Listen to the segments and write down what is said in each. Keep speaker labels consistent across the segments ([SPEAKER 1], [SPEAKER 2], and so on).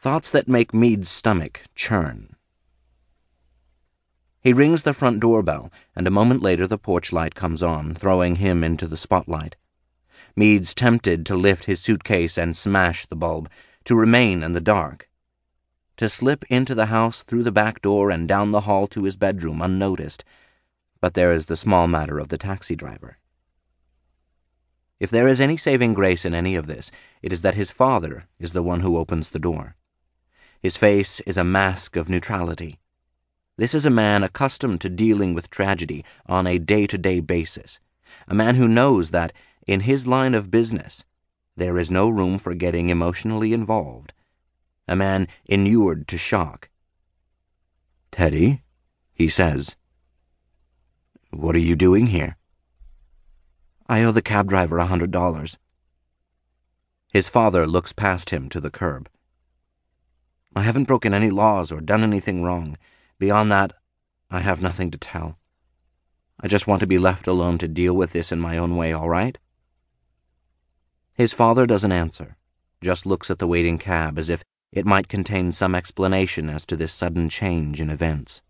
[SPEAKER 1] Thoughts that make Mead's stomach churn. He rings the front doorbell, and a moment later the porch light comes on, throwing him into the spotlight. Mead's tempted to lift his suitcase and smash the bulb, to remain in the dark. To slip into the house through the back door and down the hall to his bedroom unnoticed. But there is the small matter of the taxi driver. If there is any saving grace in any of this, it is that his father is the one who opens the door. His face is a mask of neutrality. This is a man accustomed to dealing with tragedy on a day to day basis, a man who knows that, in his line of business, there is no room for getting emotionally involved, a man inured to shock.
[SPEAKER 2] Teddy, he says, what are you doing here?
[SPEAKER 1] I owe the cab driver a hundred dollars. His father looks past him to the curb. I haven't broken any laws or done anything wrong. Beyond that, I have nothing to tell. I just want to be left alone to deal with this in my own way, all right? His father doesn't answer, just looks at the waiting cab as if it might contain some explanation as to this sudden change in events.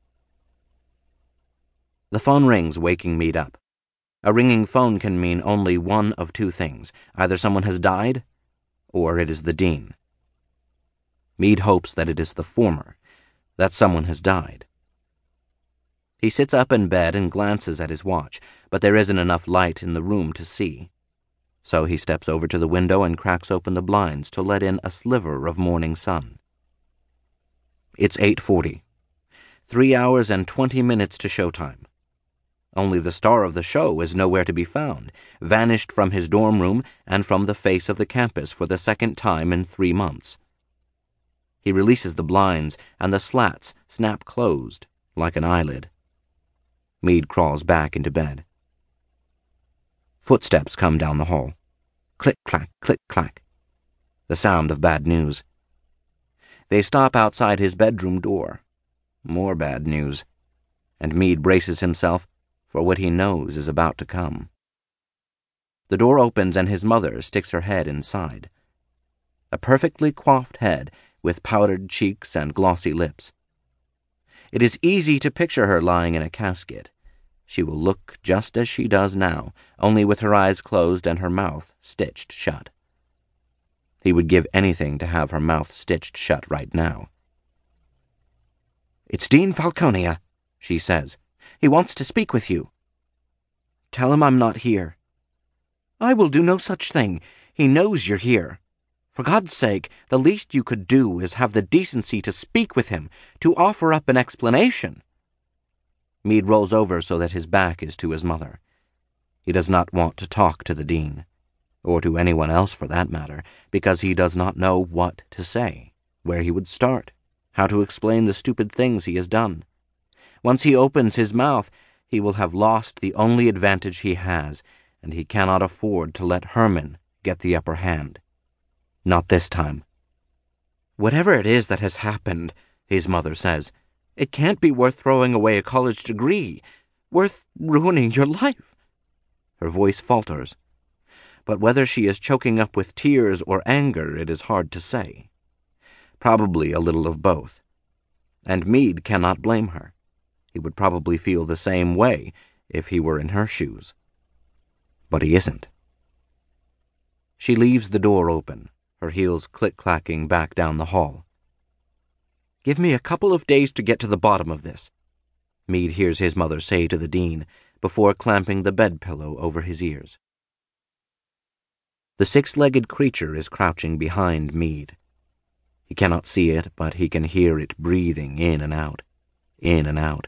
[SPEAKER 1] The phone rings, waking Mead up. A ringing phone can mean only one of two things either someone has died, or it is the dean. Mead hopes that it is the former that someone has died. He sits up in bed and glances at his watch, but there isn't enough light in the room to see. So he steps over to the window and cracks open the blinds to let in a sliver of morning sun. It's 8:40. 3 hours and 20 minutes to showtime. Only the star of the show is nowhere to be found, vanished from his dorm room and from the face of the campus for the second time in 3 months. He releases the blinds, and the slats snap closed like an eyelid. Mead crawls back into bed. Footsteps come down the hall. Click, clack, click, clack. The sound of bad news. They stop outside his bedroom door. More bad news. And Mead braces himself for what he knows is about to come. The door opens and his mother sticks her head inside. A perfectly coiffed head with powdered cheeks and glossy lips. It is easy to picture her lying in a casket. She will look just as she does now, only with her eyes closed and her mouth stitched shut. He would give anything to have her mouth stitched shut right now.
[SPEAKER 3] It's Dean Falconia, she says. He wants to speak with you.
[SPEAKER 1] Tell him I'm not here.
[SPEAKER 3] I will do no such thing. He knows you're here. For God's sake, the least you could do is have the decency to speak with him, to offer up an explanation.
[SPEAKER 1] Mead rolls over so that his back is to his mother. He does not want to talk to the dean, or to anyone else for that matter, because he does not know what to say, where he would start, how to explain the stupid things he has done. Once he opens his mouth, he will have lost the only advantage he has, and he cannot afford to let Herman get the upper hand. Not this time.
[SPEAKER 3] Whatever it is that has happened, his mother says, it can't be worth throwing away a college degree, worth ruining your life.
[SPEAKER 1] Her voice falters, but whether she is choking up with tears or anger, it is hard to say. Probably a little of both. And Mead cannot blame her. He would probably feel the same way if he were in her shoes. But he isn't. She leaves the door open her heels click clacking back down the hall.
[SPEAKER 3] Give me a couple of days to get to the bottom of this,
[SPEAKER 1] Mead hears his mother say to the dean before clamping the bed pillow over his ears. The six legged creature is crouching behind Mead. He cannot see it, but he can hear it breathing in and out, in and out,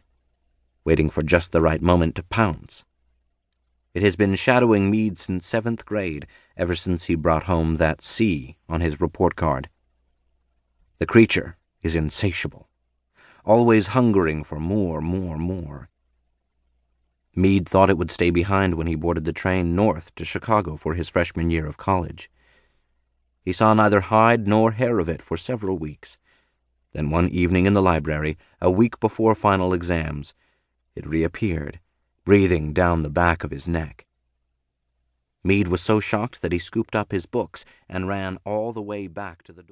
[SPEAKER 1] waiting for just the right moment to pounce. It has been shadowing Mead since seventh grade, ever since he brought home that C on his report card. The creature is insatiable, always hungering for more, more, more. Mead thought it would stay behind when he boarded the train north to Chicago for his freshman year of college. He saw neither hide nor hair of it for several weeks. Then one evening in the library, a week before final exams, it reappeared breathing down the back of his neck. Mead was so shocked that he scooped up his books and ran all the way back to the door.